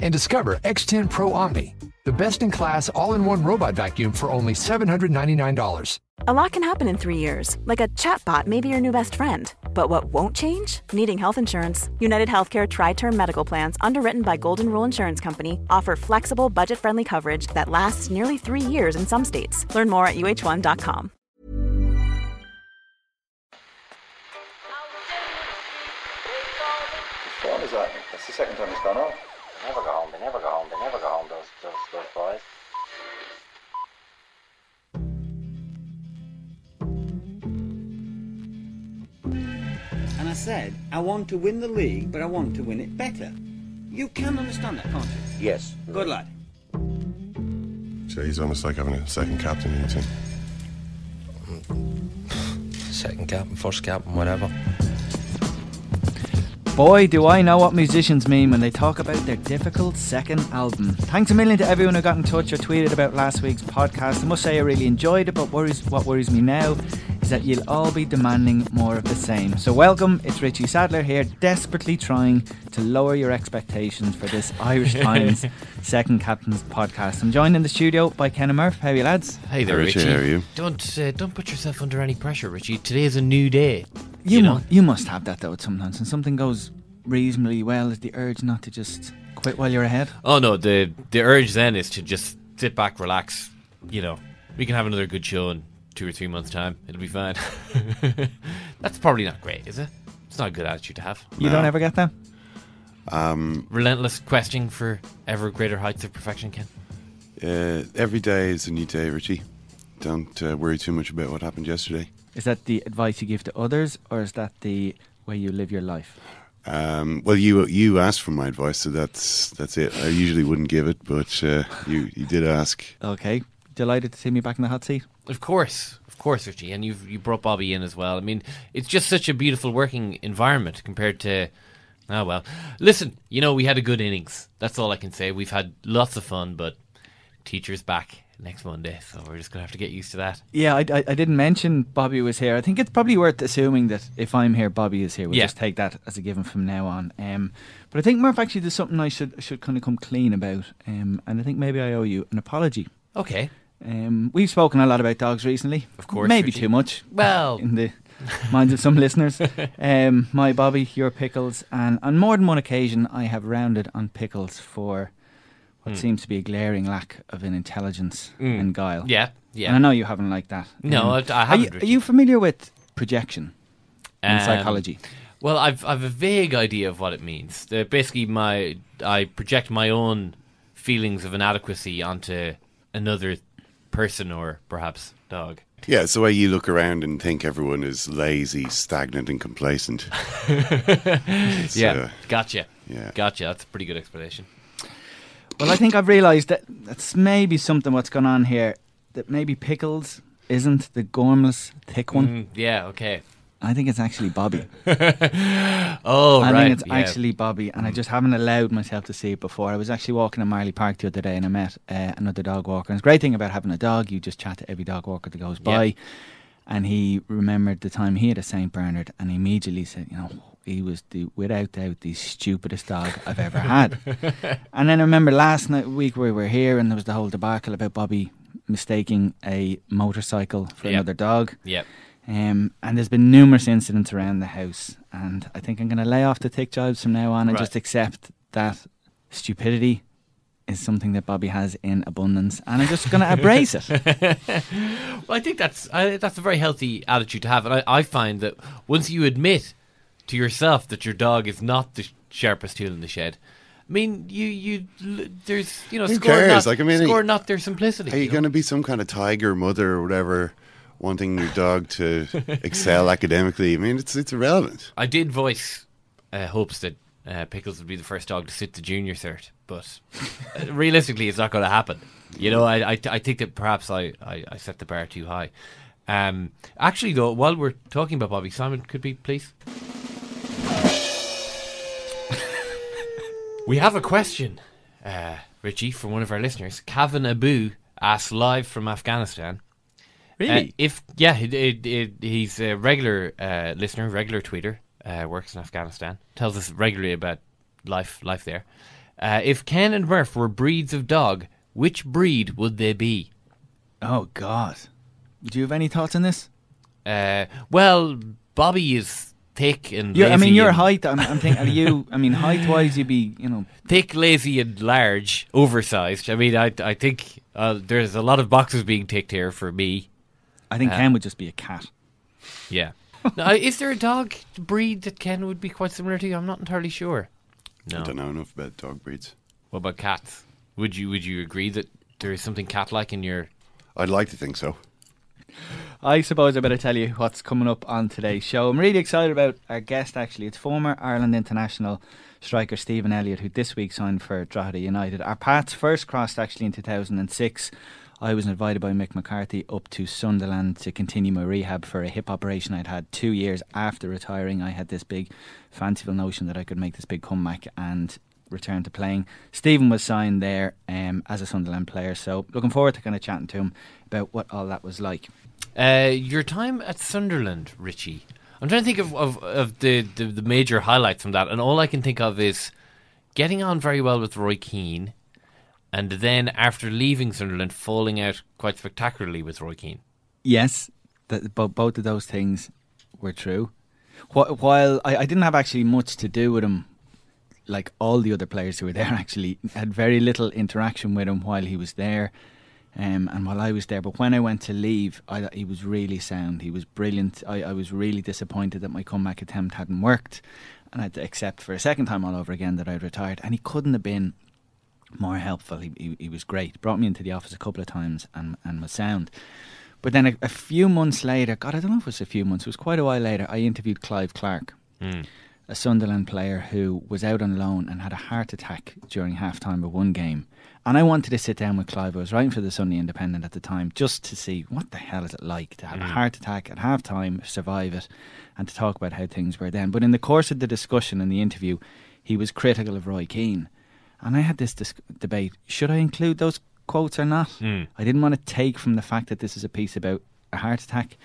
and discover X10 Pro Omni, the best in class all in one robot vacuum for only $799. A lot can happen in three years, like a chatbot may be your new best friend. But what won't change? Needing health insurance. United Healthcare Tri Term Medical Plans, underwritten by Golden Rule Insurance Company, offer flexible, budget friendly coverage that lasts nearly three years in some states. Learn more at uh1.com. What time is that? That's the second time it's gone off. They never go home. They never go home. They never go home. Those those those boys. And I said, I want to win the league, but I want to win it better. You can understand that, can't you? Yes. Good lad. So he's almost like having a second captain in your team. Second captain, first captain, whatever. Boy, do I know what musicians mean when they talk about their difficult second album. Thanks a million to everyone who got in touch or tweeted about last week's podcast. I must say I really enjoyed it, but worries, what worries me now is that you'll all be demanding more of the same. So, welcome, it's Richie Sadlier here, desperately trying to lower your expectations for this Irish Times Second Captain's podcast. I'm joined in the studio by Ken and Murph. How are you, lads? Hey there, Richie, Richie. how are you? Don't uh, don't put yourself under any pressure, Richie. Today is a new day. You, You know? mu- you must have that though sometimes. When something goes reasonably well, is the urge not to just quit while you're ahead. Oh no, the the urge then is to just sit back, relax. You know, we can have another good show in two or three months' time. It'll be fine. That's probably not great, is it? It's not a good attitude to have. You don't ever get that? Relentless questing for ever greater heights of perfection, Ken. Uh, every day is a new day, Richie. Don't uh, worry too much about what happened yesterday. Is that the advice you give to others, or is that the way you live your life? Um, well, you you asked for my advice, so that's that's it. I usually wouldn't give it, but uh, you you did ask. Okay, delighted to see me back in the hot seat. Of course, of course, Richie, and you've you brought Bobby in as well. I mean, it's just such a beautiful working environment compared to. Oh well, listen, you know we had a good innings. That's all I can say. We've had lots of fun, but teachers back next Monday, so we're just gonna have to get used to that. Yeah, I, I, I didn't mention Bobby was here. I think it's probably worth assuming that if I'm here, Bobby is here. We'll Yeah. just take that as a given from now on. Um, but I think Murph actually there's something I should should kind of come clean about, um, and I think maybe I owe you an apology. Okay. Um, we've spoken a lot about dogs recently. Of course, maybe Richie. too much. Well- in the minds of some listeners. Um, my Bobby, your pickles, and on more than one occasion, I have rounded on pickles for What seems to be a glaring lack of an intelligence and guile. Yeah, yeah. And I know you haven't liked that. No, I- I are haven't, you- Are you familiar with projection in Um, psychology? Well, I've I've a vague idea of what it means. Uh, basically, my I project my own feelings of inadequacy onto another person or perhaps dog. Yeah, it's the way you look around and think everyone is lazy, stagnant, and complacent. Yeah, uh, gotcha. yeah. gotcha. That's a pretty good explanation. Well, I think I've realised that that's maybe something what's going on here. That maybe pickles isn't the gormless thick one. Mm, yeah. Okay. I think it's actually Bobby. Oh, I right. think it's yeah. actually Bobby, and I just haven't allowed myself to see it before. I was actually walking in Marlay Park the other day, and I met uh, another dog walker. And the great thing about having a dog, you just chat to every dog walker that goes by. Yeah. And he remembered the time he had a Saint Bernard, and he immediately said, "You know, he was the without doubt the stupidest dog I've ever had." and then I remember last night week we were here, and there was the whole debacle about Bobby mistaking a motorcycle for Yep. another dog. Yep. Um, and there's been numerous incidents around the house, and I think I'm going to lay off the thick jobs from now on and Right. just accept that stupidity is something that Bobby has in abundance, and I'm just going to embrace it. Well, I think that's I, that's a very healthy attitude to have, and I, I find that once you admit to yourself that your dog is not the sharpest tool in the shed, I mean, you you there's you know Who score cares? not Like, I mean, score not their simplicity. Are you you know? going to be some kind of tiger mother or whatever, wanting your dog to excel academically? I mean, it's it's irrelevant. I did voice uh, hopes that uh, Pickles would be the first dog to sit the junior cert, but uh, realistically, it's not going to happen. You know, I, I I think that perhaps I, I, I set the bar too high. Um, actually, though, while we're talking about Bobby Simon, could be please. We have a question, uh, Richie, from one of our listeners. Kevin Abu asks live from Afghanistan. Really? Uh, if yeah, it, it, it, he's a regular uh, listener, regular tweeter. Uh, works in Afghanistan. Tells us regularly about life life there. Uh, if Ken and Murph were breeds of dog, which breed would they be? Oh God. Do you have any thoughts on this? Uh, well, Bobby is thick and Yeah, I mean, your height. I'm, I'm thinking. Are you? I mean, height wise, you'd be. You know. thick, lazy, and large, oversized. I mean, I I think uh, there's a lot of boxes being ticked here for me. I think Uh, Ken would just be a cat. Yeah. now, is there a dog breed that Ken would be quite similar to? I'm not entirely sure. No. I don't know enough about dog breeds. What about cats? Would you would you agree that there is something cat-like in your? I'd like to think so. I suppose I better tell you what's coming up on today's show. I'm really excited about our guest, actually. It's former Ireland international striker Stephen Elliott, who this week signed for Drogheda United. Our paths first crossed actually in 2006. I was invited by Mick McCarthy up to Sunderland to continue my rehab for a hip operation I'd had two years after retiring. I had this big fanciful notion that I could make this big comeback and return to playing. Stephen was signed there um, as a Sunderland player, so looking forward to kind of chatting to him about what all that was like. Uh, your time at Sunderland, Richie. I'm trying to think of, of, of the, the, the major highlights from that, and all I can think of is getting on very well with Roy Keane, and then after leaving Sunderland, falling out quite spectacularly with Roy Keane. Yes, that bo- both of those things were true. While I, I didn't have actually much to do with him, like all the other players who were there, actually had very little interaction with him while he was there, um, and while I was there. But when I went to leave, I, he was really sound. He was brilliant. I, I was really disappointed that my comeback attempt hadn't worked, and I had to accept for a second time all over again that I'd retired. And he couldn't have been more helpful. He, he, he was great. Brought me into the office a couple of times and, and was sound. But then a, a few months later, God, I don't know if it was a few months, it was quite a while later, I interviewed Clive Clarke, a Sunderland player who was out on loan and had a heart attack during half time of one game. And I wanted to sit down with Clive. I was writing for the Sunday Independent at the time just to see what the hell is it like to have a mm. heart attack at half time, survive it, and to talk about how things were then. But in the course of the discussion and the interview, he was critical of Roy Keane. And I had this debate should I include those quotes or not? Mm. I didn't want to take from the fact that this is a piece about a heart attack.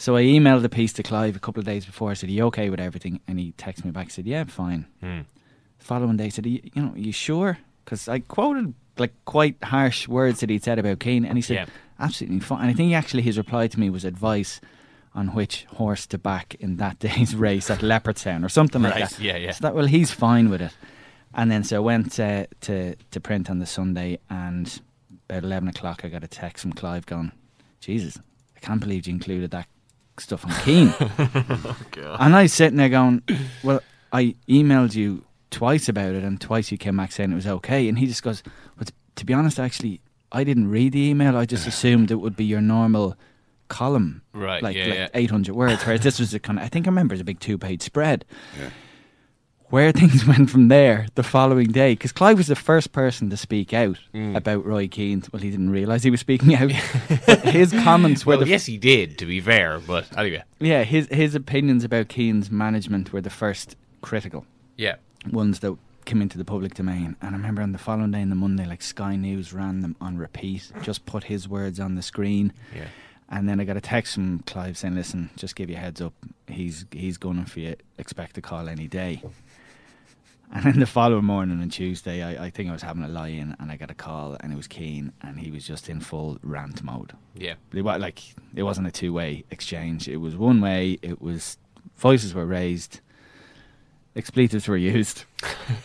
So I emailed the piece to Clive a couple of days before. I said, Are you okay with everything? And he texted me back, said, Yeah, fine. Following day, he said, "Are you, you know, are you sure? Because I quoted like quite harsh words that he'd said about Keane. And he said, Yeah. Absolutely fine. And I think actually his reply to me was advice on which horse to back in that day's race at Leopardstown or something like that. yeah, yeah. So that, well, he's fine with it. And then so I went uh, to to print on the Sunday, and about eleven o'clock, I got a text from Clive going, "Jesus, I can't believe you included that stuff on Keane." And I was sitting there going, "Well, I emailed you twice about it, and twice you came back saying it was okay." And he just goes, "Well, to be honest, actually, I didn't read the email. I just assumed it would be your normal." column Right, like, yeah, like yeah. 800 words whereas this was a kind of I think I remember it was a big two page spread where things went from there the following day, because Clive was the first person to speak out Mm. about Roy Keane. Well, he didn't realise he was speaking out. his comments were Well, the yes, he did. To be fair, but anyway, yeah, his his opinions about Keane's management were the first critical yeah. ones that came into the public domain. And I remember on the following day, on the Monday, like Sky News ran them on repeat, just put his words on the screen. Yeah. And then I got a text from Clive saying, "Listen, just give you a heads up. He's he's going for you. Expect a call any day." And then the following morning on Tuesday, I, I think I was having a lie-in, and I got a call, and it was Keane, and he was just in full rant mode. Yeah. It was like it wasn't a two-way exchange. It was one way. It was voices were raised, expletives were used,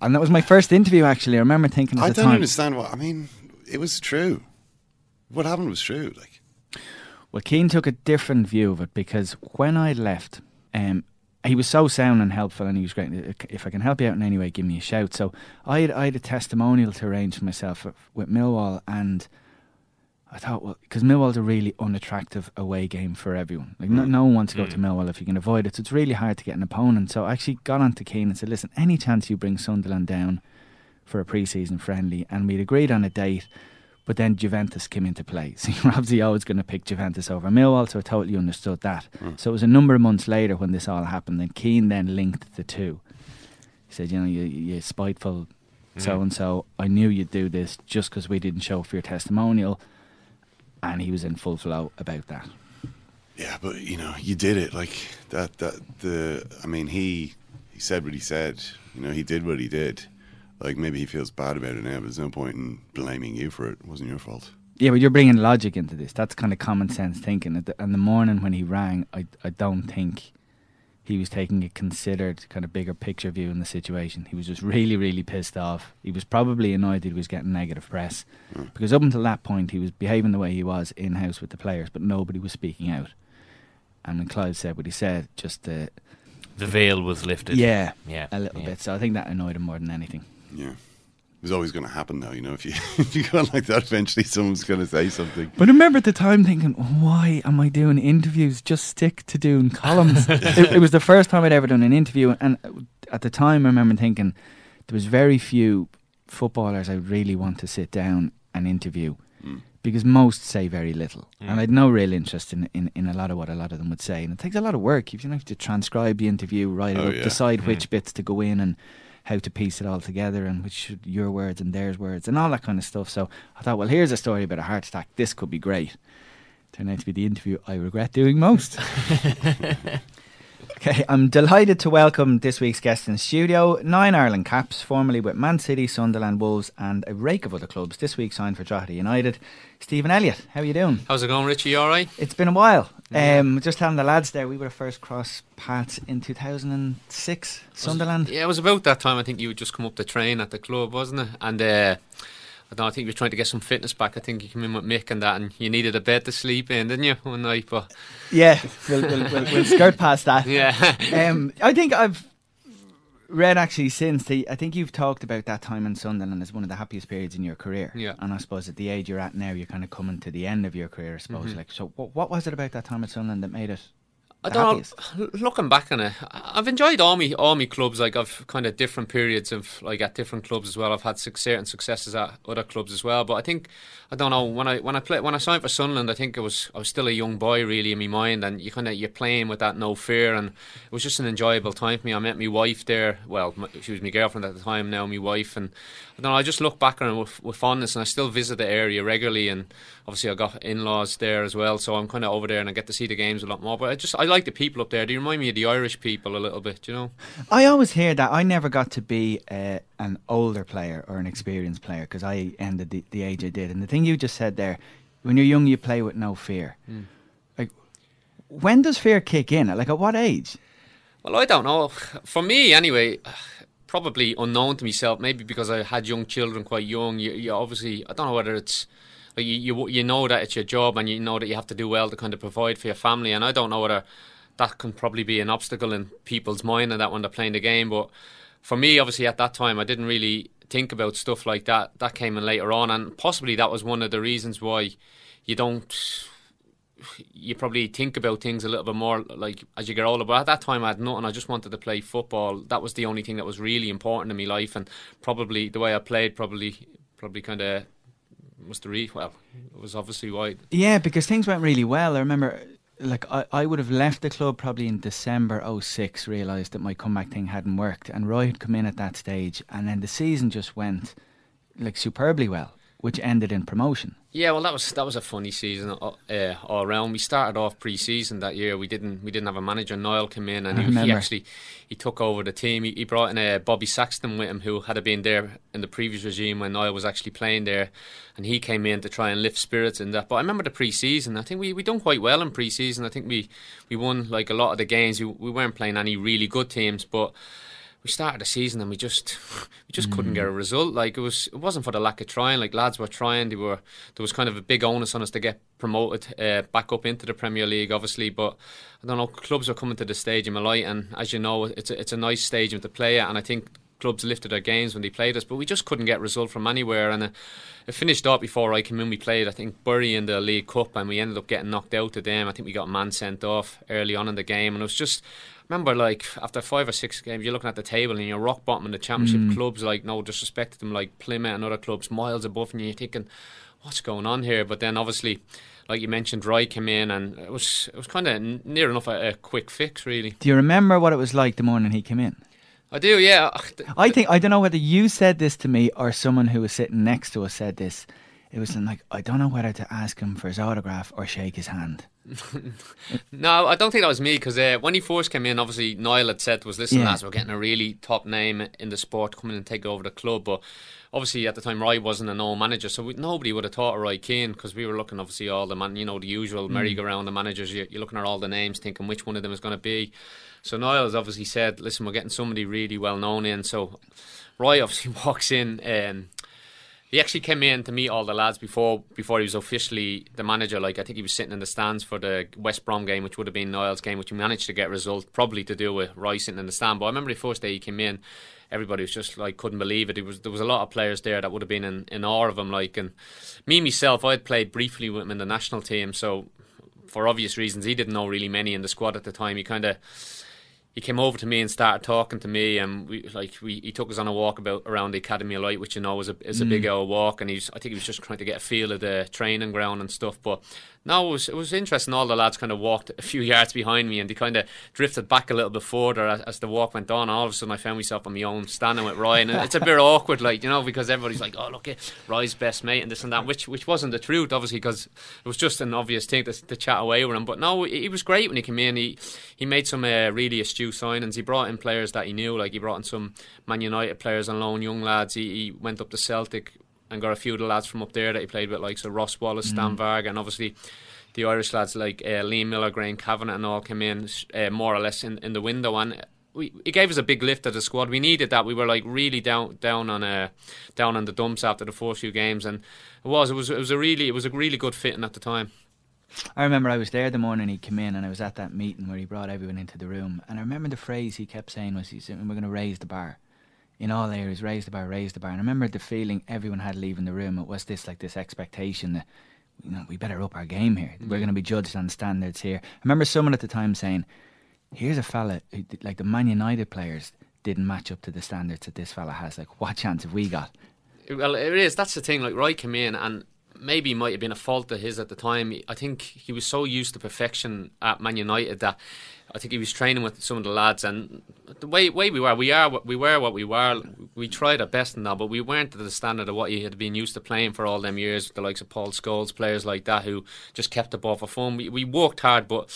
and that was my first interview. Actually, I remember thinking at I the don't time. understand what I mean. It was true. What happened was true. Like Well, Keane took a different view of it because when I left, um, he was so sound and helpful, and he was great. If I can help you out in any way, give me a shout. So I had, I had a testimonial to arrange for myself with Millwall, and I thought, well, because Millwall's a really unattractive away game for everyone. Like no, mm. no one wants to go to mm. Millwall if you can avoid it. So it's really hard to get an opponent. So I actually got on to Keane and said, listen, any chance you bring Sunderland down for a pre-season friendly, and we'd agreed on a date. But then Juventus came into play. So you're obviously always going to pick Juventus over Millwall, so I totally understood that. Hmm. So it was a number of months later when this all happened, and Keane then linked the two. He said, you know, you, you spiteful so and so, I knew you'd do this just because we didn't show for your testimonial. And he was in full flow about that. Yeah, but you know, you did it. Like that. That the. I mean, he he said what he said. You know, he did what he did. Like maybe he feels bad about it now, but there's no point in blaming you for it. It wasn't your fault. Yeah, but you're bringing logic into this. That's kind of common sense thinking. At the, in the morning when he rang, I, I don't think he was taking a considered kind of bigger picture view in the situation. He was just really, really pissed off. He was probably annoyed that he was getting negative press because up until that point he was behaving the way he was in house with the players, but nobody was speaking out. And when Clive said what he said, just uh, The veil was lifted. yeah, Yeah, a little yeah. bit. So I think that annoyed him more than anything. Yeah. It was always going to happen, though. You know, if you if you go on like that, eventually someone's going to say something. But I remember at the time thinking, why am I doing interviews? Just stick to doing columns. it, it was the first time I'd ever done an interview, and at the time I remember thinking there was very few footballers I really want to sit down and interview hmm. because most say very little, hmm. and I'd no real interest in, in in a lot of what a lot of them would say, and it takes a lot of work. You know, you have to transcribe the interview, write it Oh, up, yeah. decide hmm. which bits to go in and how to piece it all together and which your words and theirs words and all that kind of stuff. So I thought, well, here's a story about a heart attack. This could be great. Turned out to be the interview I regret doing most. okay, I'm delighted to welcome this week's guest in studio. Nine Ireland caps, formerly with Man City, Sunderland, Wolves, and a rake of other clubs. This week signed for Drogheda United. Stephen Elliott, how are you doing? How's it going, Richie? You all right? It's been a while. Um, just telling the lads there, we were the first cross paths in 2006, Sunderland. Yeah, it was about that time. I think you would just come up the train at the club, wasn't it? And uh, I don't know, I think you were trying to get some fitness back. I think you came in with Mick and that, and you needed a bed to sleep in, didn't you, one night? But Yeah, we'll, we'll, we'll, we'll skirt past that. yeah, Um, I think I've read actually since the. I think you've talked about that time in Sunderland as one of the happiest periods in your career. Yeah. And I suppose at the age you're at now, you're kind of coming to the end of your career. I suppose. Mm-hmm. Like, so what, what was it about that time at Sunderland that made it? I don't know. Looking back on it, I've enjoyed all my all my clubs. Like I've kind of different periods of like at different clubs as well. I've had suc- certain successes at other clubs as well. But I think I don't know when I when I play when I signed for Sunderland, I think it was I was still a young boy really in my mind, and you kind of you're playing with that no fear, and it was just an enjoyable time for me. I met my wife there. Well, my, she was my girlfriend at the time. Now my wife, and I don't know. I just look back on it with, with fondness, and I still visit the area regularly. And obviously, I got in-laws there as well, so I'm kind of over there, and I get to see the games a lot more. But I just I like the people up there. They remind me of the Irish people a little bit, you know. I always hear that. I never got to be uh, an older player or an experienced player because I ended the, the age I did. And the thing you just said there, when you're young, you play with no fear. Hmm. Like, when does fear kick in? Like, at what age? Well, I don't know. For me, anyway, probably unknown to myself. Maybe because I had young children quite young. You, you obviously, I don't know whether it's like you, you you know that it's your job and you know that you have to do well to kind of provide for your family. And I don't know whether that can probably be an obstacle in people's mind and that when they're playing the game. But for me, obviously, at that time, I didn't really think about stuff like that. That came in later on, and possibly that was one of the reasons why you don't you probably think about things a little bit more like as you get older. But at that time, I had nothing. I just wanted to play football. That was the only thing that was really important in my life, and probably the way I played, probably, probably kind of was the re. Well, it was obviously why. Yeah, because things went really well. I remember, like, I, I would have left the club probably in December 06, realised that my comeback thing hadn't worked. And Roy had come in at that stage, and then the season just went, like, superbly well, which ended in promotion. Yeah, well, that was that was a funny season uh, uh, all around. We started off pre-season that year. We didn't we didn't have a manager. Niall came in and he, he actually he took over the team. He, he brought in uh, Bobby Saxton with him, who had been there in the previous regime when Niall was actually playing there, and he came in to try and lift spirits in that. But I remember the pre-season. I think we we done quite well in pre-season. I think we we won like a lot of the games. We, we weren't playing any really good teams, but we started the season and we just we just couldn't get a result. Like it was it wasn't for the lack of trying. Like lads were trying. They were there was kind of a big onus on us to get promoted uh, back up into the Premier League, obviously. But I don't know. Clubs are coming to the Stadium of Light, and as you know, it's a, it's a nice stadium to play at. And I think clubs lifted their games when they played us, but we just couldn't get result from anywhere. And uh, it finished up before I came in. We played, I think, Bury in the League Cup, and we ended up getting knocked out to them. I think we got a man sent off early on in the game, and it was just. Remember, like after five or six games, you're looking at the table and you're rock bottom in the championship mm. clubs. Like no disrespect to them, like Plymouth and other clubs, miles above, and you're thinking, what's going on here? But then obviously, like you mentioned, Roy came in, and it was it was kind of near enough a, a quick fix, really. Do you remember what it was like the morning he came in? I do, yeah. I think I don't know whether you said this to me or someone who was sitting next to us said this. It was like I don't know whether to ask him for his autograph or shake his hand. no, I don't think that was me because uh, when he first came in, obviously Niall had said was listen, Yeah. lads, we're getting a really top name in the sport coming in and take over the club, but. Obviously, at the time, Roy wasn't a known manager, so we, nobody would have thought of Roy Keane because we were looking, obviously, all the man, you know, the usual Mm. merry-go-round of managers. You, you're looking at all the names, thinking which one of them is going to be. So Niall's obviously said, "Listen, we're getting somebody really well known in." So Roy obviously walks in. Um, he actually came in to meet all the lads before before he was officially the manager. Like I think he was sitting in the stands for the West Brom game, which would have been Niall's game, which he managed to get a result, probably to do with Roy sitting in the stand. But I remember the first day he came in, everybody was just like couldn't believe it. It was there was a lot of players there that would have been in, in awe of him. Like and me myself, I had played briefly with him in the national team, so for obvious reasons, he didn't know really many in the squad at the time. He kind of he came over to me and started talking to me, and we like we he took us on a walk about around the Academy of Light, which you know is a is a Mm. big old walk, and he's I think he was just trying to get a feel of the training ground and stuff. But no, it was it was interesting. All the lads kind of walked a few yards behind me, and they kind of drifted back a little bit further as, as the walk went on. All of a sudden, I found myself on my own, standing with Ryan, and it's a bit awkward, like you know, because everybody's like, "Oh, look, at Roy's best mate," and this and that, which which wasn't the truth, obviously, because it was just an obvious thing to, to chat away with him. But no, he was great when he came in. He he made some uh, really astute signings. He brought in players that he knew, like he brought in some Man United players on loan, young lads. He, he went up to Celtic and got a few of the lads from up there that he played with, like so Ross Wallace, Stan Mm. Varga, and obviously the Irish lads like uh, Liam Miller, Graham Kavanagh, and all came in uh, more or less in, in the window, and we it gave us a big lift as a squad. We needed that. We were like really down down on uh, down on the dumps after the first few games, and it was it was it was a really it was a really good fitting at the time. I remember I was there the morning he came in, and I was at that meeting where he brought everyone into the room. And I remember the phrase he kept saying was, "He said we're going to raise the bar." In all areas, raise the bar, raise the bar. And I remember the feeling everyone had leaving the room. It was this like this expectation that, you know, we better up our game here. We're Mm. going to be judged on standards here. I remember someone at the time saying, "Here's a fella who, like the Man United players didn't match up to the standards that this fella has. Like, what chance have we got?" Well, it is. That's the thing. Like Roy came in, and maybe it might have been a fault of his at the time. I think he was so used to perfection at Man United that I think he was training with some of the lads, and the way way we were, we are what we were, what we were. We tried our best and that, but we weren't to the standard of what he had been used to playing for all them years. With the likes of Paul Scholes, players like that who just kept the ball for fun. We, we worked hard, but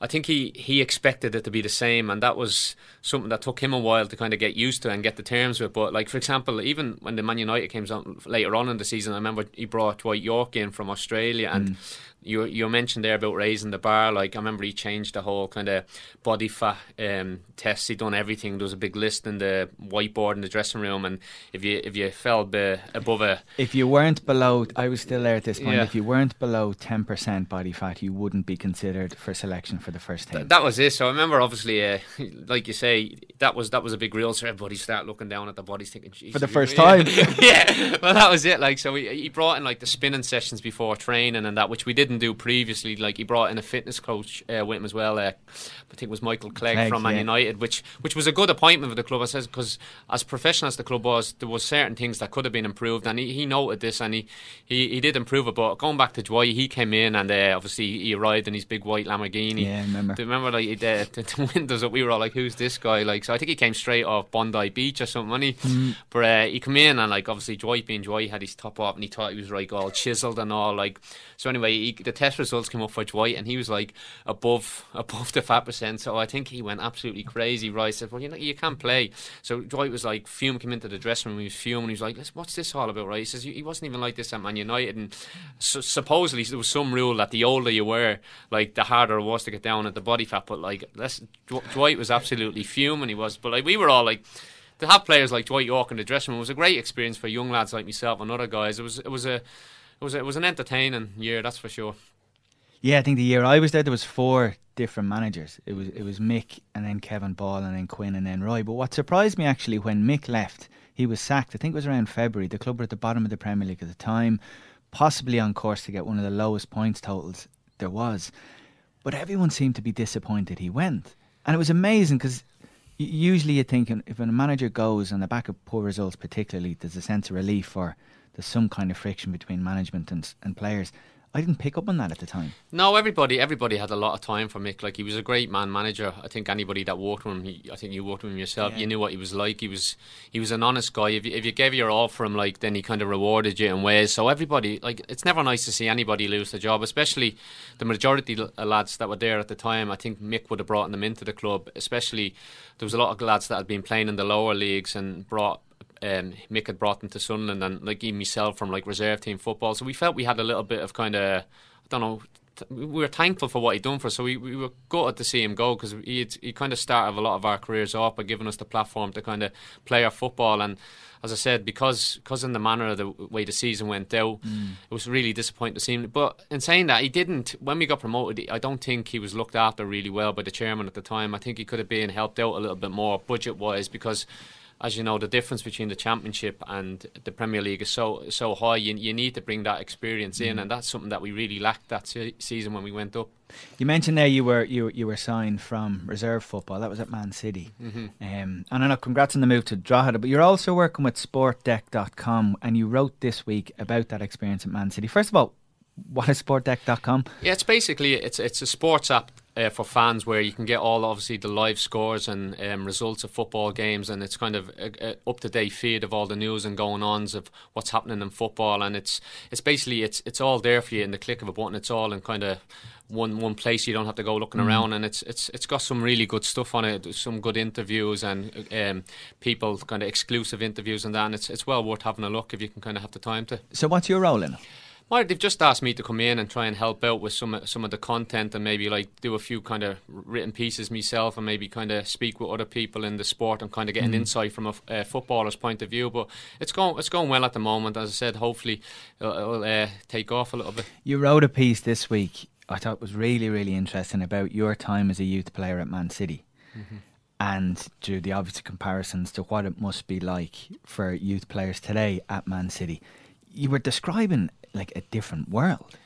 I think he, he expected it to be the same, and that was something that took him a while to kind of get used to and get the terms with. But like for example, even when the Man United came on later on in the season, I remember he brought Dwight Yorke in from Australia, and Mm. You you mentioned there about raising the bar. Like I remember he changed the whole kind of body fat um, tests. He done everything. There was a big list in the whiteboard in the dressing room, and if you if you fell be, above a If you weren't below, I was still there at this point. Yeah. If you weren't below ten percent body fat, you wouldn't be considered for selection for the first team. That was it. So I remember, obviously, uh, like you say, that was that was a big reel. So everybody started looking down at the bodies, thinking, "Jeez, For the first yeah." time. yeah, well, that was it. Like, so he, he brought in like the spinning sessions before training and that, which we didn't do previously. Like, he brought in a fitness coach uh, with him as well. Uh, I think it was Michael Clegg, Clegg, from Man yeah. United, which which was a good appointment for the club. I says because as professional as the club was, there was certain things that could have been improved, and he, he noted this and he, he he did improve it. But going back to Dwight, he came in and uh, obviously he arrived in his big white Lamborghini. Yeah, I remember. Do you remember like the, the, the windows up? We were all like, "Who's this guy?" Like, so I think he came straight off Bondi Beach or something. he? Mm. But uh, he come in and like obviously Dwight being Dwight had his top up and he thought he was like all chiseled and all like. So anyway, he, the test results came up for Dwight and he was like above above the fat percent. So I think he went absolutely crazy. Right, said, "Well, you know, you can't play." So Dwight was like fuming. Came into the dressing room. He was fuming. He was like, "What's this all about?" Right? He says he wasn't even like this at Man United. And so, supposedly there was some rule that the older you were, like the harder it was to get down at the body fat. But like, Dwight was absolutely fuming. He was, but like we were all like. To have players like Dwight Yorke in the dressing room was a great experience for young lads like myself and other guys. It was it was a was it was an entertaining year, that's for sure. Yeah, I think the year I was there, there was four different managers. It was it was Mick and then Kevin Ball and then Quinn and then Roy. But what surprised me actually when Mick left, he was sacked. I think it was around February. The club were at the bottom of the Premier League at the time, possibly on course to get one of the lowest points totals there was. But everyone seemed to be disappointed he went, and it was amazing because. Usually, you think if a manager goes on the back of poor results, particularly, there's a sense of relief for there's some kind of friction between management and and players. I didn't pick up on that at the time. No, everybody everybody had a lot of time for Mick. Like he was a great man manager. I think anybody that worked with him, he, I think you worked with him yourself. Yeah. You knew what he was like. He was he was an honest guy. If you, if you gave your all for him, like then he kind of rewarded you in ways. So everybody like it's never nice to see anybody lose the job, especially the majority of uh, lads that were there at the time. I think Mick would have brought them into the club. Especially there was a lot of lads that had been playing in the lower leagues and brought um, Mick had brought them to Sunderland and like even myself from like reserve team football. So we felt we had a little bit of kind of I don't know. We were thankful for what he'd done for us, so we, we were gutted to see him go because he he kind of started a lot of our careers off by giving us the platform to kind of play our football. And as I said, because because in the manner of the way the season went out, it was really disappointing to see him. But in saying that, he didn't. When we got promoted, I don't think he was looked after really well by the chairman at the time. I think he could have been helped out a little bit more budget wise because as you know, the difference between the Championship and the Premier League is so so high. You, you need to bring that experience in, and that's something that we really lacked that se- season when we went up. You mentioned there you were you you were signed from reserve football. That was at Man City. Mhm. Um, and I know, congrats on the move to Drogheda. But you're also working with SportDeck.com, and you wrote this week about that experience at Man City. First of all, what is SportDeck.com? Yeah, it's basically it's it's a sports app uh, for fans where you can get all obviously the live scores and um, results of football games, and it's kind of a, a up to date feed of all the news and going ons of what's happening in football, and it's it's basically it's it's all there for you in the click of a button. It's all in kind of one one place. You don't have to go looking Mm. around, and it's it's it's got some really good stuff on it. Some good interviews and um, people kind of exclusive interviews and that. And it's it's well worth having a look if you can kind of have the time to. So what's your role in it? Well, they've just asked me to come in and try and help out with some some of the content and maybe like do a few kind of written pieces myself and maybe kind of speak with other people in the sport and kind of get an Mhm. insight from a footballer's point of view. But it's going it's going well at the moment. As I said, hopefully it'll, it'll uh, take off a little bit. You wrote a piece this week I thought was really, really interesting about your time as a youth player at Man City. Mhm. And drew the obvious comparisons to what it must be like for youth players today at Man City. You were describing like a different world.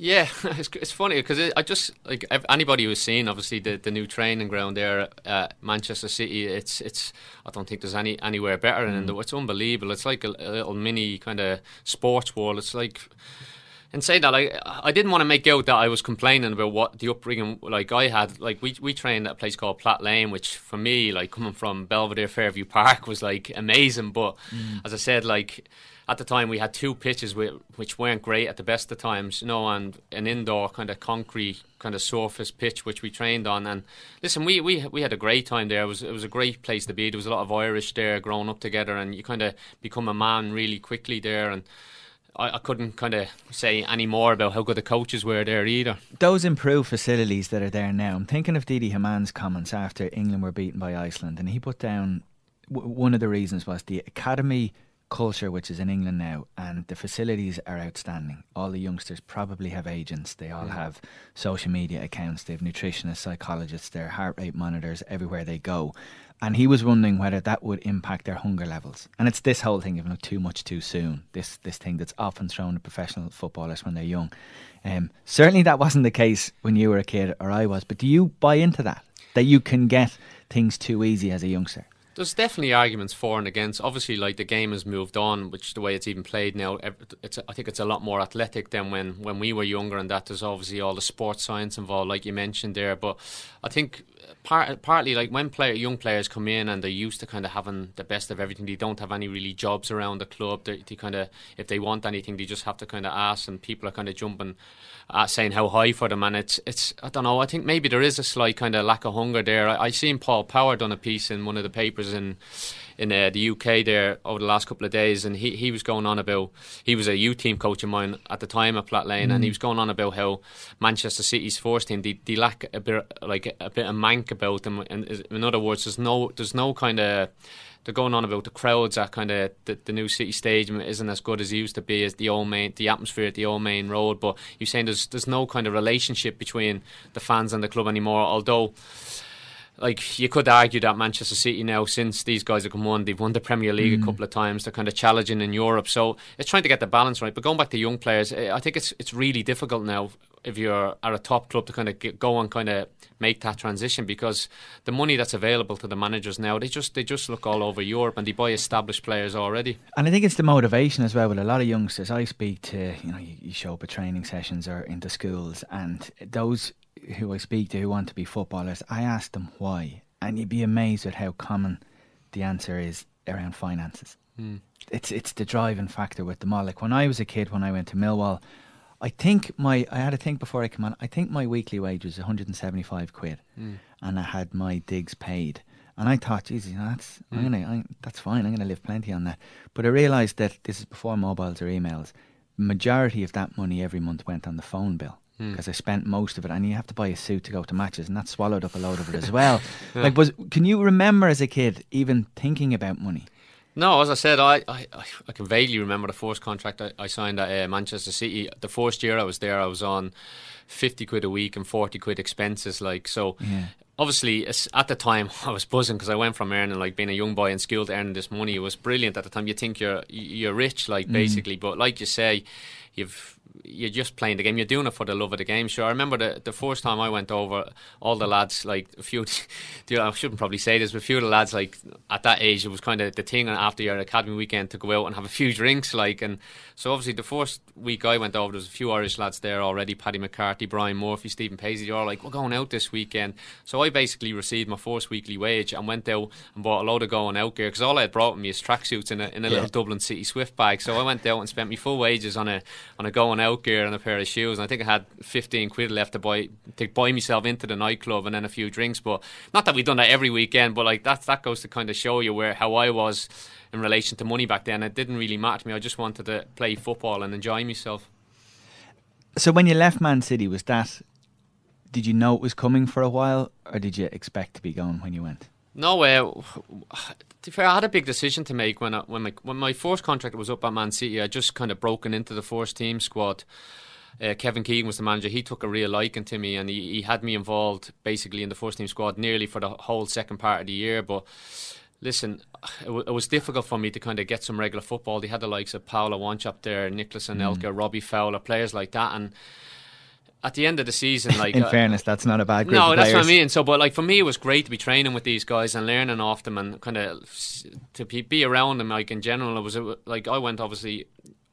Yeah, it's, it's funny because I just like anybody who's seen obviously the, the new training ground there at Manchester City. It's it's I don't think there's any anywhere better Mm. in the It's unbelievable. It's like a, a little mini kind of sports world. It's like. And say that, like, I didn't want to make out that I was complaining about what the upbringing like I had. Like, we we trained at a place called Platt Lane, which for me, like coming from Belvedere Fairview Park, was like amazing. But Mm. as I said, like at the time we had two pitches which, which weren't great at the best of times, you know, and an indoor kind of concrete kind of surface pitch which we trained on. And listen, we we we had a great time there. It was it was a great place to be. There was a lot of Irish there growing up together, and you kind of become a man really quickly there. And I, I couldn't kind of say any more about how good the coaches were there either. Those improved facilities that are there now, I'm thinking of Didi Hamann's comments after England were beaten by Iceland, and he put down w- one of the reasons was the academy culture, which is in England now, and the facilities are outstanding. All the youngsters probably have agents, they all Mm. have social media accounts, they have nutritionists, psychologists, their heart rate monitors everywhere they go. And he was wondering whether that would impact their hunger levels. And it's this whole thing of not too much too soon. This this thing that's often thrown at professional footballers when they're young. Um, certainly that wasn't the case when you were a kid or I was. But do you buy into that? That you can get things too easy as a youngster? There's definitely arguments for and against. Obviously, like the game has moved on, which the way it's even played now, it's I think it's a lot more athletic than when when we were younger, and that there's obviously all the sports science involved, like you mentioned there. But I think part, partly like when player young players come in and they're used to kind of having the best of everything, they don't have any really jobs around the club. They, they kind of if they want anything, they just have to kind of ask, and people are kind of jumping, uh, saying how high for them, and it's it's I don't know. I think maybe there is a slight kind of lack of hunger there. I, I seen Paul Power done a piece in one of the papers in in uh, the UK there over the last couple of days, and he, he was going on about he was a youth team coach of mine at the time at Platt Lane, and Mm. he was going on about how Manchester City's first team they, they lack a bit like a bit of about them, and in other words, there's no there's no kind of they're going on about the crowds at kind of the, the new city stadium isn't as good as it used to be as the old Maine the atmosphere at the old Maine Road but you're saying there's there's no kind of relationship between the fans and the club anymore although like you could argue that Manchester City now, since these guys have come on, they've won the Premier League Mm. a couple of times. They're kind of challenging in Europe, so it's trying to get the balance right. But going back to young players, I think it's it's really difficult now if you're at a top club to kind of get, go and kind of make that transition because the money that's available to the managers now they just they just look all over Europe and they buy established players already. And I think it's the motivation as well with a lot of youngsters. I speak to you know you, you show up at training sessions or into schools and those who I speak to who want to be footballers, I ask them why, and you'd be amazed at how common the answer is around finances. Mm. It's it's the driving factor with them all. Like when I was a kid, when I went to Millwall, I think my I had to think before I came on. I think my weekly wage was 175 quid, Mm. and I had my digs paid. And I thought, Jesus, you know, that's I'm Mm. gonna I, that's fine. I'm gonna live plenty on that. But I realised that this is before mobiles or emails. Majority of that money every month went on the phone bill Mm. because I spent most of it. And you have to buy a suit to go to matches, and that swallowed up a load of it as well. Yeah. Like, was can you remember as a kid even thinking about money? No, as I said, I, I, I can vaguely remember the first contract I, I signed at uh, Manchester City. The first year I was there, I was on fifty quid a week and forty quid expenses. Like so, Yeah. obviously at the time I was buzzing because I went from earning like being a young boy in school to earning this money. It was brilliant at the time. You think you're you're rich, like Mm. basically, but like you say, you've you're just playing the game. You're doing it for the love of the game. Sure, I remember the the first time I went over, all the lads like a few. I shouldn't probably say this, but a few of the lads like at that age, it was kind of the thing after your academy weekend to go out and have a few drinks. Like, and so obviously the first week I went over, there was a few Irish lads there already. Paddy McCarthy, Brian Murphy, Stephen Paisley. They're all like, we're going out this weekend. So I basically received my first weekly wage and went out and bought a load of going out gear because all I had brought with me is tracksuits in a in a Yeah. little Dublin City Swift bag. So I went out and spent my full wages on a on a going out gear and a pair of shoes. And I think I had fifteen quid left to buy to buy myself into the nightclub and then a few drinks. But not that we've done that every weekend, but like that that goes to kind of show you where how I was in relation to money back then. It didn't really matter to me. I just wanted to play football and enjoy myself. So when you left Man City, was that? Did you know it was coming for a while, or did you expect to be going when you went? No, uh, to fair, I had a big decision to make when I, when my when my first contract was up at Man City. I just kind of broken into the first team squad. Uh, Kevin Keegan was the manager. He took a real liking to me, and he, he had me involved basically in the first team squad nearly for the whole second part of the year. But listen, it, w- it was difficult for me to kind of get some regular football. They had the likes of Paulo Wanchope there, Nicolas Anelka, Robbie Fowler, players like that, and at the end of the season, like In uh, fairness, that's not a bad group no, that's what I mean. So, but like for me, it was great to be training with these guys and learning off them and kind of to be, be around them. Like in general, it was like I went obviously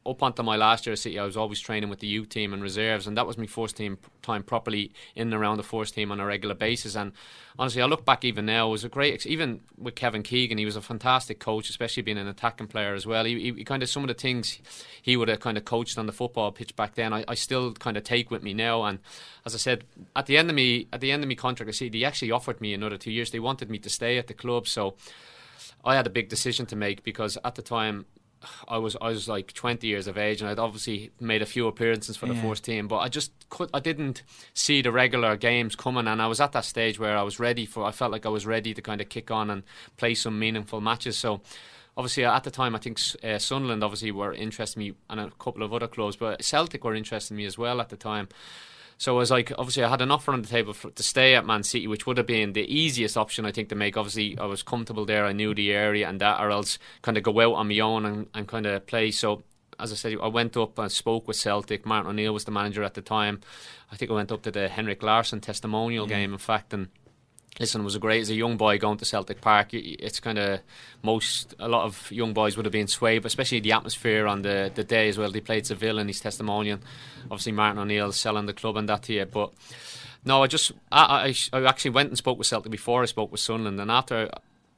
up until my last year at City. I was always training with the youth team and reserves, and that was my first team time properly in and around the first team on a regular basis. And honestly, I look back even now, it was a great. Even with Kevin Keegan, he was a fantastic coach, especially being an attacking player as well. He, he, he kind of some of the things he would have kind of coached on the football pitch back then. I, I still kind of take with me now. And as I said, at the end of me at the end of my contract, I see they actually offered me another two years. They wanted me to stay at the club, so I had a big decision to make because at the time. I was I was like 20 years of age and I'd obviously made a few appearances for the Yeah. first team but I just could I didn't see the regular games coming and I was at that stage where I was ready for I felt like I was ready to kind of kick on and play some meaningful matches so obviously at the time I think uh, Sunderland obviously were interested in me and a couple of other clubs but Celtic were interested in me as well at the time so I was like, obviously, I had an offer on the table for, to stay at Man City, which would have been the easiest option, I think, to make. Obviously, I was comfortable there, I knew the area and that, or else kind of go out on my own and, and kind of play. So, as I said, I went up and spoke with Celtic. Martin O'Neill was the manager at the time. I think I went up to the Henrik Larsson testimonial mm. game, in fact, and listen, it was a great as a young boy going to Celtic Park. It's kind of most a lot of young boys would have been swayed, but especially the atmosphere on the, the day as well. They played Seville and his testimonial. Obviously, Martin O'Neill selling the club and that to you, but no, I just I, I, I actually went and spoke with Celtic before I spoke with Sunderland, and after.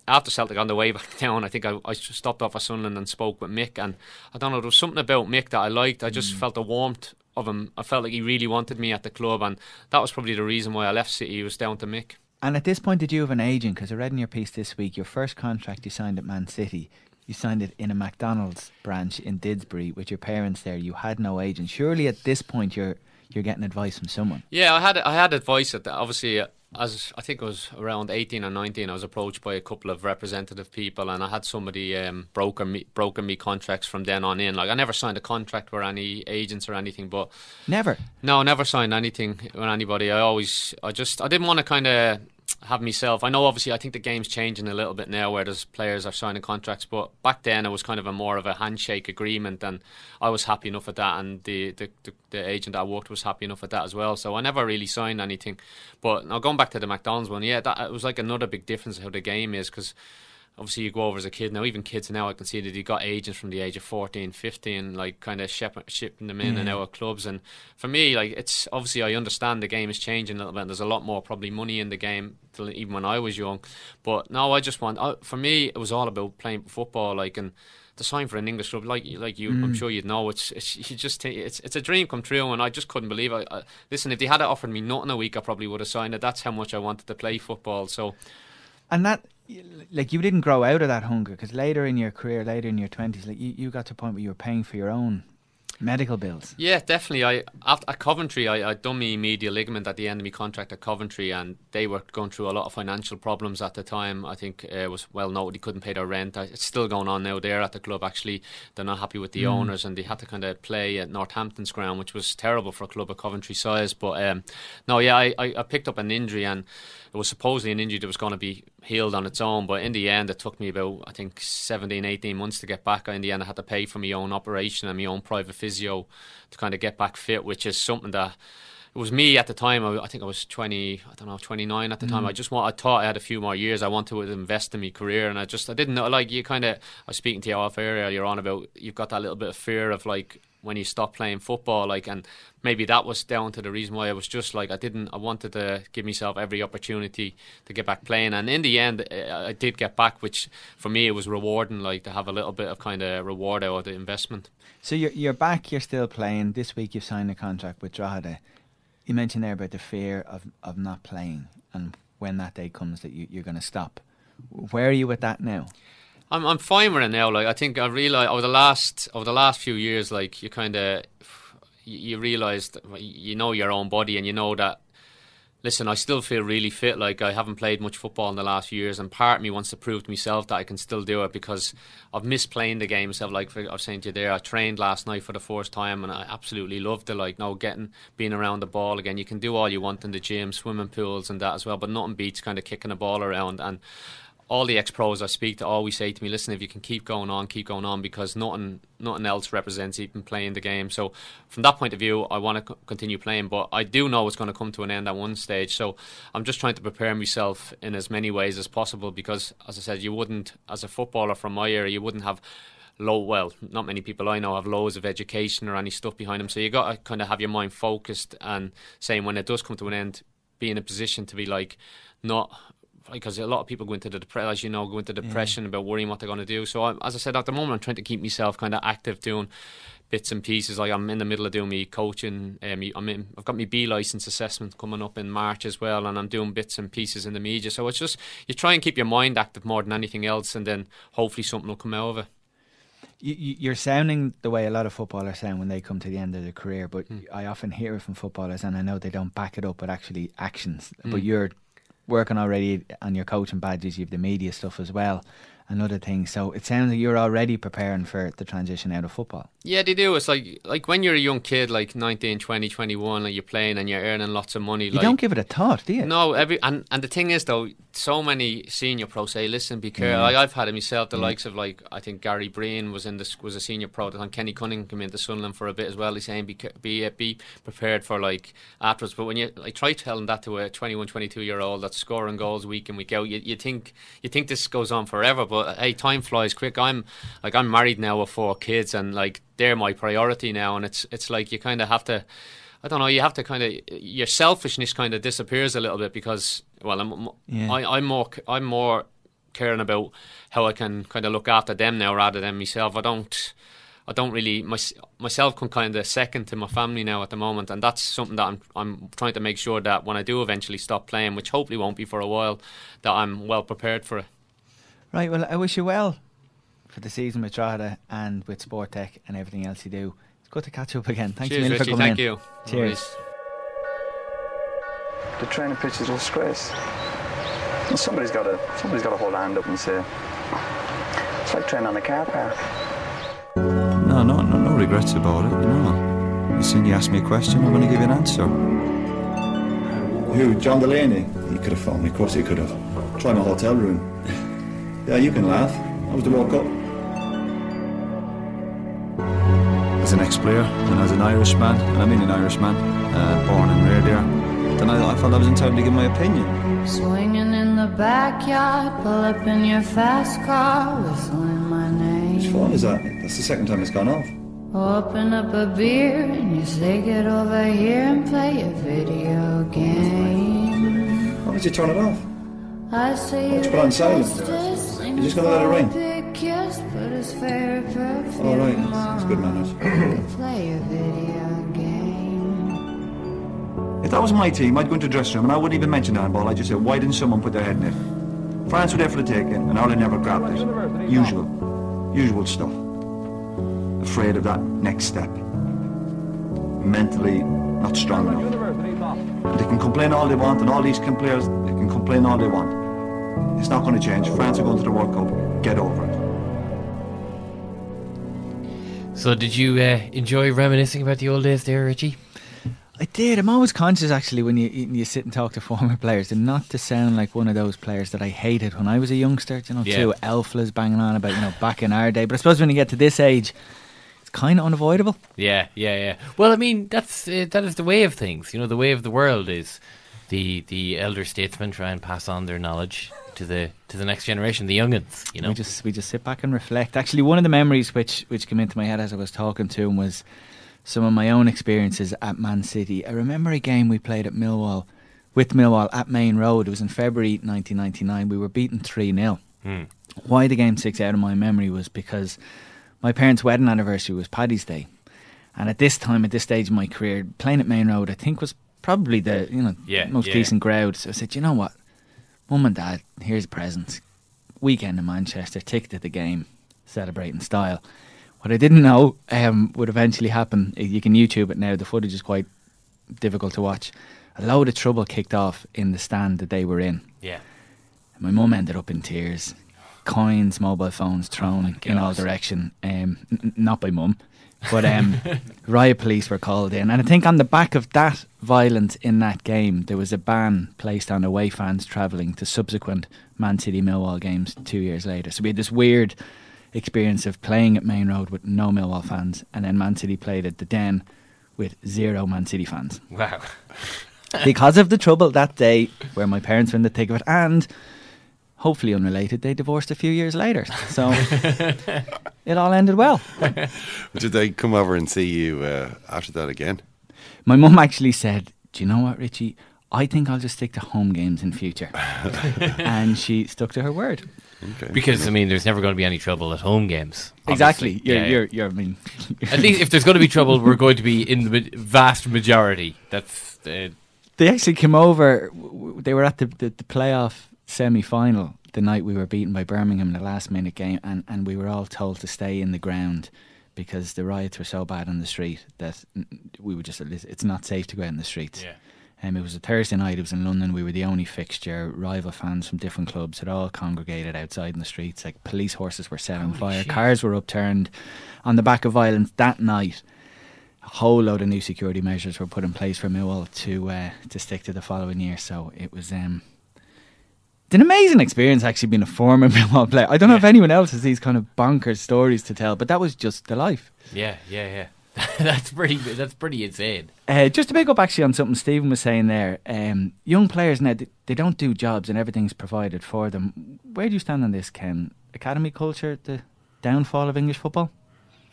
After Celtic on the way back down, I think I, I stopped off at Sunderland and spoke with Mick, and I don't know, there was something about Mick that I liked. I just mm. felt the warmth of him. I felt like he really wanted me at the club, and that was probably the reason why I left City. It was down to Mick. And at this point, did you have an agent? Because I read in your piece this week, your first contract you signed at Man City, you signed it in a McDonald's branch in Didsbury with your parents there. You had no agent. Surely at this point, you're you're getting advice from someone. Yeah, I had I had advice at that. Obviously, uh, as I think I was around eighteen or nineteen, I was approached by a couple of representative people, and I had somebody um, broker me broker me contracts from then on in. Like I never signed a contract with any agents or anything, but Never. no, never signed anything with anybody. I always, I just, I didn't want to kind of. Have myself. I know, obviously, I think the game's changing a little bit now, where there's players are signing contracts. But back then, it was kind of a more of a handshake agreement, and I was happy enough with that, and the the, the, the agent I worked was happy enough with that as well. So I never really signed anything. But now going back to the McDonald's one, yeah, that it was like another big difference how the game is because obviously you go over as a kid. Now even kids now I can see that you got agents from the age of 14 15 like kind of ship, shipping them in Yeah. and out of clubs. And for me like it's obviously I understand the game is changing a little bit and there's a lot more probably money in the game even when I was young. But no I just want I, for me it was all about playing football like and to sign for an English club like like you I'm Mm. sure you'd know it's, it's you just it's it's a dream come true. And I just couldn't believe it I, listen if they had offered me nothing a week I probably would have signed it. That's how much I wanted to play football. So And that, like, you didn't grow out of that hunger because later in your career, later in your twenties, like you, you got to a point where you were paying for your own medical bills. Yeah, definitely. I at, at Coventry, I I'd done my medial ligament at the end of my contract at Coventry, and they were going through a lot of financial problems at the time. I think uh, it was well noted they couldn't pay their rent. I, it's still going on now there at the club. Actually, they're not happy with the Mm. owners, and they had to kind of play at Northampton's ground, which was terrible for a club of Coventry size. But um, no, yeah, I, I, I picked up an injury, and it was supposedly an injury that was going to be healed on its own. But in the end, it took me about I think 17, 18 months to get back. In the end, I had to pay for my own operation and my own private physio to kind of get back fit, which is something that it was me at the time. I, I think I was twenty. I don't know, twenty nine at the time. Mm. I just want. I thought I had a few more years. I wanted to invest in my career, and I just I didn't know. Like you kind of. I was speaking to you off air earlier on about you've got that little bit of fear of like when you stop playing football, like and maybe that was down to the reason why I was just like I didn't. I wanted to give myself every opportunity to get back playing, and in the end, uh, I did get back, which for me it was rewarding, like to have a little bit of kind of reward out of the investment. So you're you're back. You're still playing. This week you've signed a contract with Drogheda. You mentioned there about the fear of, of not playing and when that day comes that you, you're going to stop. Where are you with that now? I'm I'm fine with it now. Like I think I realized over the last over the last few years, like you kind of you, you realize you know your own body and you know that. Listen, I still feel really fit. Like I haven't played much football in the last few years, and part of me wants to prove to myself that I can still do it because I've missed playing the game. So, like I was saying to you there, I trained last night for the first time, and I absolutely loved it. Like now, getting being around the ball again. You can do all you want in the gym, swimming pools, and that as well. But nothing beats kind of kicking a ball around and all the ex pros I speak to always say to me, listen, if you can keep going on, keep going on, because nothing nothing else represents even playing the game. So from that point of view, I want to c- continue playing, but I do know it's going to come to an end at one stage. So I'm just trying to prepare myself in as many ways as possible, because as I said, you wouldn't, as a footballer from my era, you wouldn't have low well not many people I know have loads of education or any stuff behind them so you got to kind of have your mind focused and saying when it does come to an end be in a position to be like not because a lot of people go into the depression, as you know, go into depression about worrying what they're going to do. So, I, as I said, at the moment, I'm trying to keep myself kind of active, doing bits and pieces. Like I'm in the middle of doing me coaching. Um, I'm in, I've got my B license assessment coming up in March as well, and I'm doing bits and pieces in the media. So it's just you try and keep your mind active more than anything else, and then hopefully something will come out of it. You, you're sounding the way a lot of footballers sound when they come to the end of their career, but Hmm. I often hear it from footballers, and I know they don't back it up with actually actions. Mm. But you're working already on your coaching badges, you have the media stuff as well, and thing. So it sounds like you're already preparing for the transition out of football. Yeah, they do. It's like like when you're a young kid, like 19, 20, 21, and you're playing and you're earning lots of money. You like, don't give it a thought, do you? No, every and and the thing is though, so many senior pros say, "Listen, be careful." Like I've had it myself. The likes of like I think Gary Breen was in this was a senior pro. And Kenny Cunningham came into Sunderland for a bit as well. He's saying be be uh, be prepared for like afterwards. But when you like try telling that to a 21, 22 year old that's scoring goals week in week out, you, you think you think this goes on forever. But hey, time flies quick. I'm like I'm married now with four kids, and like they're my priority now. And it's it's like you kind of have to. I don't know. You have to kind of your selfishness kind of disappears a little bit because well, I'm Yeah. I, I'm more I'm more caring about how I can kind of look after them now rather than myself. I don't I don't really my, myself come kind of second to my family now at the moment, and that's something that I'm I'm trying to make sure that when I do eventually stop playing, which hopefully won't be for a while, that I'm well prepared for it. Right, well, I wish you well for the season with Drogheda and with Sport Tech and everything else you do. It's good to catch up again. Thanks Cheers, a million Richie. for coming Thank in. you. Cheers. The training pitch is a disgrace. And somebody's got to somebody's got to hold a hand up and say it's like training on a car park. No, no, no, no regrets about it, you know. Listen, you ask me a question, I'm going to give you an answer. Who? John Delaney? He could have phoned me. Of course he could have. Try my hotel room. Yeah, you can laugh. That was the World Cup. As an ex-player and as an Irishman, and I mean an Irishman, uh, born and reared here, then I, I felt I was entitled to give my opinion. Swinging in the backyard, pull up in your fast car, whistling my name. Which phone is that? That's the second time it's gone off. Open up a beer and you say get over here and play a video game. Why did you turn it off? I say Let's put on silent. You're just gonna let it perfume All right, that's, good manners. If that was my team, I'd go into the dressing room and I wouldn't even mention handball. I'd just say, why didn't someone put their head in it? France there for the taking, and Ireland never grabbed it. Usual, usual stuff. Afraid of that next step. Mentally not strong enough. They can complain all they want, and all these players, they can complain all they want. It's not going to change. France are going to the World Cup. Get over it. So, did you uh, enjoy reminiscing about the old days there, Richie? I did. I'm always conscious, actually, when you you sit and talk to former players, and not to sound like one of those players that I hated when I was a youngster. You know, Yeah. two alphas banging on about you know back in our day. But I suppose when you get to this age, it's kind of unavoidable. Yeah, yeah, yeah. Well, I mean, that's uh, that is the way of things. You know, the way of the world is the the elder statesmen try and pass on their knowledge to the to the next generation, the youngins. You know, we just we just sit back and reflect. Actually, one of the memories which which came into my head as I was talking to him was some of my own experiences at Man City. I remember a game we played at Millwall with Millwall at Maine Road. It was in February 1999. We were beaten three 0 Hmm. Why the game sticks out of my memory was because my parents' wedding anniversary was Paddy's Day, and at this time, at this stage of my career, playing at Maine Road, I think was probably the you know Yeah, most yeah. decent crowd. So I said, you know what, Mum and Dad, here's a present. Weekend in Manchester, ticket to the game, celebrating style. What I didn't know um, would eventually happen. You can YouTube it now. The footage is quite difficult to watch. A load of trouble kicked off in the stand that they were in. Yeah. My mum ended up in tears. Coins, mobile phones thrown in all direction. Um, n- not by mum, but um, riot police were called in. And I think on the back of that violence in that game, there was a ban placed on away fans travelling to subsequent Man City Millwall games two years later. So we had this weird experience of playing at Maine Road with no Millwall fans, and then Man City played at the Den with zero Man City fans wow. because of the trouble that day where my parents were in the thick of it and hopefully unrelated they divorced a few years later so it all ended well Did they come over and see you uh, after that again? my mum actually said do you know what richie i think i'll just stick to home games in future and she stuck to her word Okay. Because I mean, there's never going to be any trouble at home games. exactly you're, Yeah, you're, you're i mean At least if there's going to be trouble, we're going to be in the vast majority. That's uh, they actually came over. w- w- They were at the, the, the playoff semi final the night we were beaten by Birmingham in the last minute game, and, and we were all told to stay in the ground because the riots were so bad on the street that we were just it's not safe to go out in the streets. Yeah. Um, it was a Thursday night. It was in London. We were the only fixture. Rival fans from different clubs had all congregated outside in the streets. Like police horses were set on fire. shit. Cars were upturned. On the back of violence that night, a whole load of new security measures were put in place for Millwall to uh, to stick to the following year. So it was um, it's an amazing experience actually being a former Millwall player. I don't know if anyone else has these kind of bonkers stories to tell, but that was just the life. yeah, yeah, yeah. that's pretty. That's pretty insane. Uh, just to pick up actually on something Stephen was saying there, um, young players now they, they don't do jobs and everything's provided for them. Where do you stand on this, Ken? Academy culture, the downfall of English football?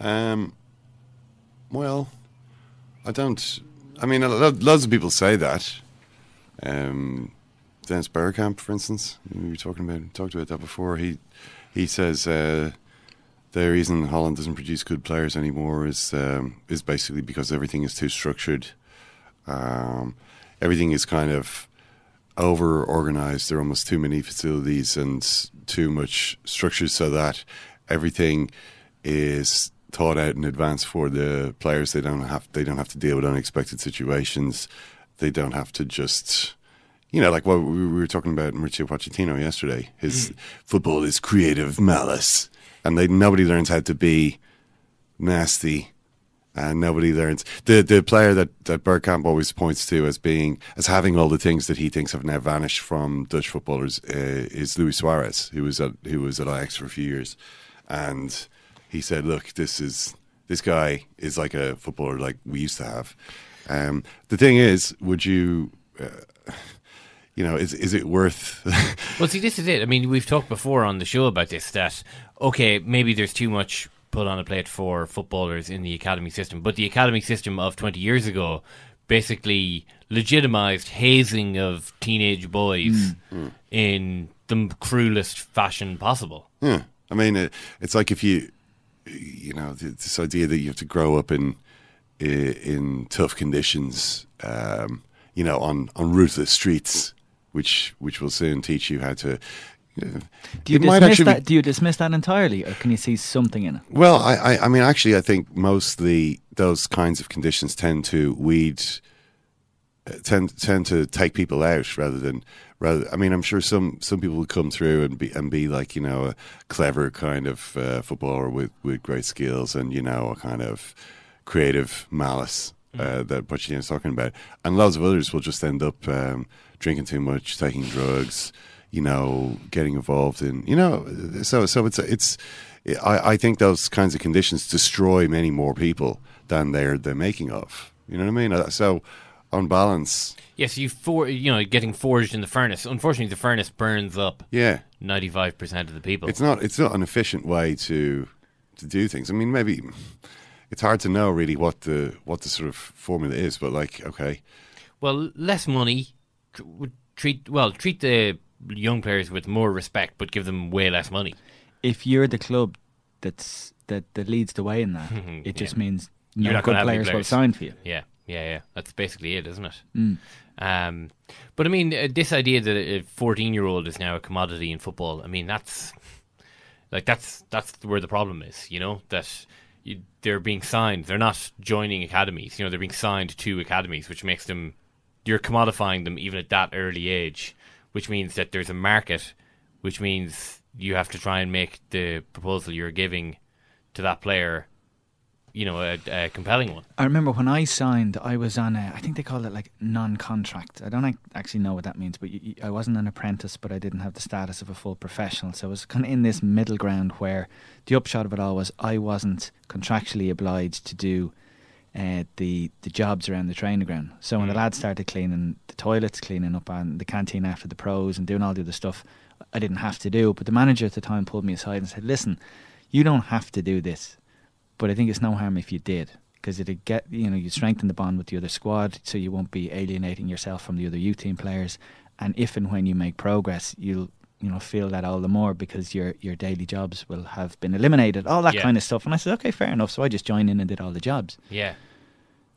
Um, well, I don't. I mean, a lots of people say that. Um, Dennis Bergkamp, for instance, we were talking about talked about that before. He he says uh, the reason Holland doesn't produce good players anymore is um, is basically because everything is too structured. Um, everything is kind of over organized. There are almost too many facilities and too much structure, so that everything is thought out in advance for the players. They don't have they don't have to deal with unexpected situations. They don't have to just you know, like what we were talking about Mauricio Pochettino yesterday. His football is creative malice, and they nobody learns how to be nasty and nobody learns. The the player that that Bergkamp always points to as being as having all the things that he thinks have now vanished from Dutch footballers uh, is Luis Suarez, who was at who was at Ajax for a few years, and he said, "Look, this is this guy is like a footballer like we used to have." Um, the thing is, would you? Uh, you know, is is it worth? well, see, this is it. I mean, we've talked before on the show about this. That okay, maybe there's too much put on a plate for footballers in the academy system, but the academy system of 20 years ago basically legitimized hazing of teenage boys Mm. in the cruelest fashion possible. Yeah, I mean, it, it's like if you, you know, this idea that you have to grow up in i- in tough conditions, um, you know, on on ruthless streets, which which will soon teach you how to. Do you dismiss that? Do you dismiss that entirely, or can you see something in it? Well, I, I, I mean, actually, I think mostly those kinds of conditions tend to weed, uh, tend tend to take people out rather than rather. I mean, I'm sure some some people will come through and be and be like you know a clever kind of uh, footballer with with great skills and you know a kind of creative malice uh, that Pochettino's talking about, and lots of others will just end up um, drinking too much, taking drugs, you know, getting involved in, you know, so so it's it's. I, I think those kinds of conditions destroy many more people than they're the making of. You know what I mean? Uh, So, on balance, Yes, you for you know getting forged in the furnace. Unfortunately, the furnace burns up. Yeah. ninety five percent of the people. it's not it's not an efficient way to to do things. I mean, maybe it's hard to know really what the what the sort of formula is, but like, okay, Well, less money. would Treat well, treat the young players with more respect, but give them way less money. If you're the club that's that that leads the way in that, it just means no You're not good gonna have any players will sign for you. Yeah, yeah, yeah. That's basically it, isn't it? Mm. Um, but I mean, uh, this idea that a fourteen-year-old is now a commodity in football. I mean, that's like that's that's where the problem is. You know that you, they're being signed. They're not joining academies. You know, they're being signed to academies, which makes them you're commodifying them even at that early age, which means that there's a market, which means you have to try and make the proposal you're giving to that player, you know, a, a compelling one. I remember when I signed, I was on a, I think they call it like non-contract. I don't actually know what that means, but I wasn't an apprentice, but I didn't have the status of a full professional. So I was kind of in this middle ground where the upshot of it all was I wasn't contractually obliged to do uh, the the jobs around the training ground. So when the lads started cleaning the toilets, cleaning up on the canteen after the pros, and doing all the other stuff, I didn't have to do. But the manager at the time pulled me aside and said, "Listen, you don't have to do this, but I think it's no harm if you did." Because it'd get you know you strengthen the bond with the other squad, so you won't be alienating yourself from the other youth team players. And if and when you make progress, you'll you know feel that all the more because your your daily jobs will have been eliminated, all that Yeah. kind of stuff. And I said, okay, fair enough. So I just joined in and did all the jobs. Yeah.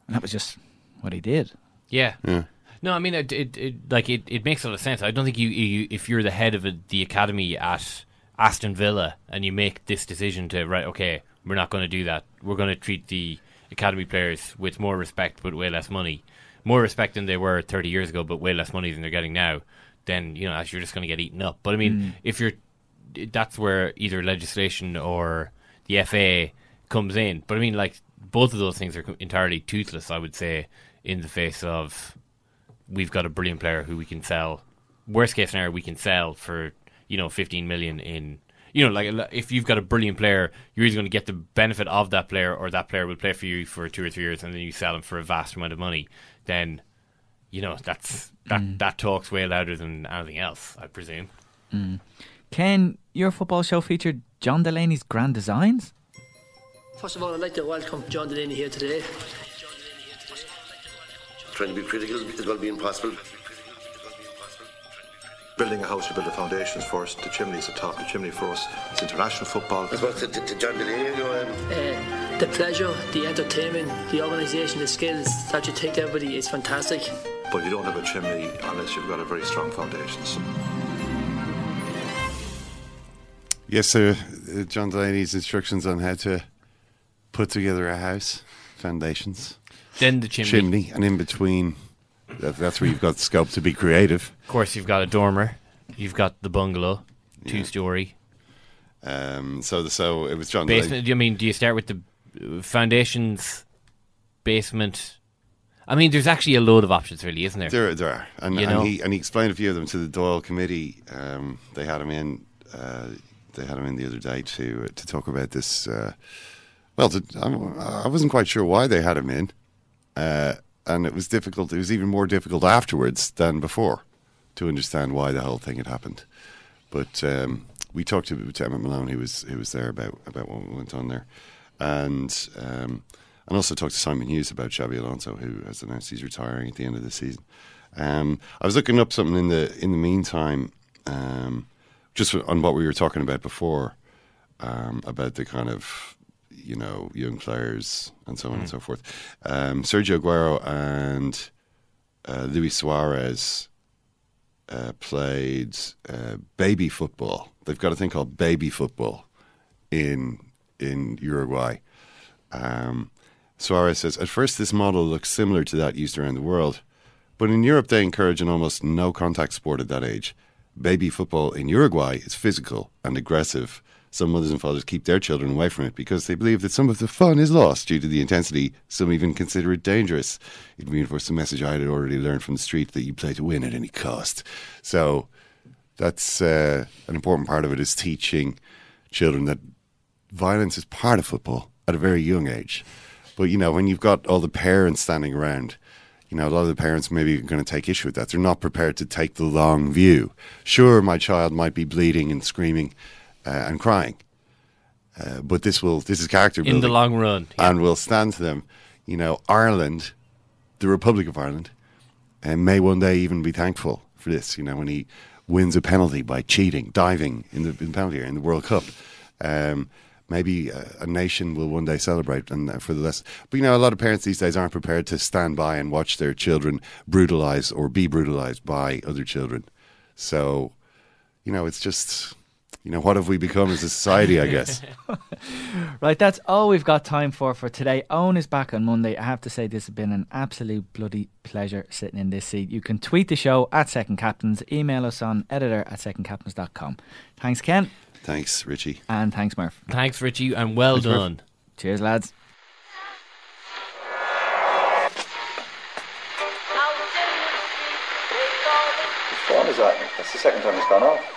And that was just what he did. Yeah. Yeah. No, I mean, it, it, it like it, it makes a lot of sense. I don't think you, you if you're the head of a, the academy at Aston Villa and you make this decision to right, okay, we're not going to do that. We're going to treat the academy players with more respect, but way less money, more respect than they were 30 years ago, but way less money than they're getting now. Then you know, as you're just going to get eaten up. But I mean, Mm. if you're, that's where either legislation or the FA comes in. But I mean, like both of those things are entirely toothless. I would say in the face of we've got a brilliant player who we can sell. Worst case scenario, we can sell for you know 15 million in. You know, like if you've got a brilliant player, you're either going to get the benefit of that player, or that player will play for you for two or three years, and then you sell him for a vast amount of money. Then, you know, that's that Mm. that talks way louder than anything else, I presume. Mm. Ken, your football show featured John Delaney's Grand Designs. First of all, I'd like to welcome John Delaney here today. Trying to be critical is well being possible. Building a house, you build the foundations first. The chimney's the top. The chimney for us is international football. I suppose to, to, to John Delaney, you know, um, Uh, the pleasure, the entertainment, the organisation, the skills that you take to everybody is fantastic. But you don't have a chimney unless you've got a very strong foundations. yes, sir. Uh, John Delaney's instructions on how to put together a house, foundations, Then the chimney. chimney, and in between, that, that's where you've got scope to be creative. Of course, you've got a dormer, you've got the bungalow, two story. Um, so, the, so it was John. Basement. I mean, do you start with the uh, foundations basement. I mean, there's actually a load of options, really, isn't there? There, there are, and, You and know? he and he explained a few of them to the Dáil committee. Um, they had him in. Uh, they had him in the other day to to talk about this. Uh, well, to, I'm- I wasn't quite sure why they had him in, uh, and it was difficult. It was even more difficult afterwards than before to understand why the whole thing had happened. But um, we talked to, to Emmet Malone, who was who was there about about what went on there, and um, and also talked to Simon Hughes about Xabi Alonso, who has announced he's retiring at the end of the season. Um, I was looking up something in the in the meantime, um, just on what we were talking about before, um, about the kind of you know young players and so on and so forth. Um, Sergio Aguero and uh, Luis Suarez uh, played uh, baby football. They've got a thing called baby football in in Uruguay. Um, Suarez says, at first this model looks similar to that used around the world, but in Europe they encourage an almost no contact sport at that age. Baby football in Uruguay is physical and aggressive. Some mothers and fathers keep their children away from it because they believe that some of the fun is lost due to the intensity. Some even consider it dangerous. It reinforced the message I had already learned from the street that you play to win at any cost. So that's uh, an important part of it is teaching children that violence is part of football at a very young age. But you know, when you've got all the parents standing around, you know, a lot of the parents maybe are going to take issue with that. They're not prepared to take the long view. Sure, my child might be bleeding and screaming uh, and crying, uh, but this will this is character building In the long run, and will stand to them. You know, Ireland, the Republic of Ireland, and may one day even be thankful for this. You know, when he wins a penalty by cheating, diving in the, in the penalty area in the World Cup. Um, maybe a, a nation will one day celebrate, and uh, for the less. But you know, a lot of parents these days aren't prepared to stand by and watch their children brutalized or be brutalized by other children. So, you know, it's just. You know, what have we become as a society, I guess? Right, that's all we've got time for for today. Eoin is back on Monday. I have to say, this has been an absolute bloody pleasure sitting in this seat. You can tweet the show at Second Captains, email us on editor at secondcaptains.com. Thanks, Ken. Thanks, Richie. And thanks, Murph. Thanks, Richie, and well Thanks, Murph. done. Cheers, lads. Which phone is that? That's the second time it's gone off.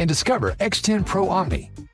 and discover X10 Pro Omni,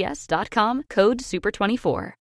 S.com, code SUPER24.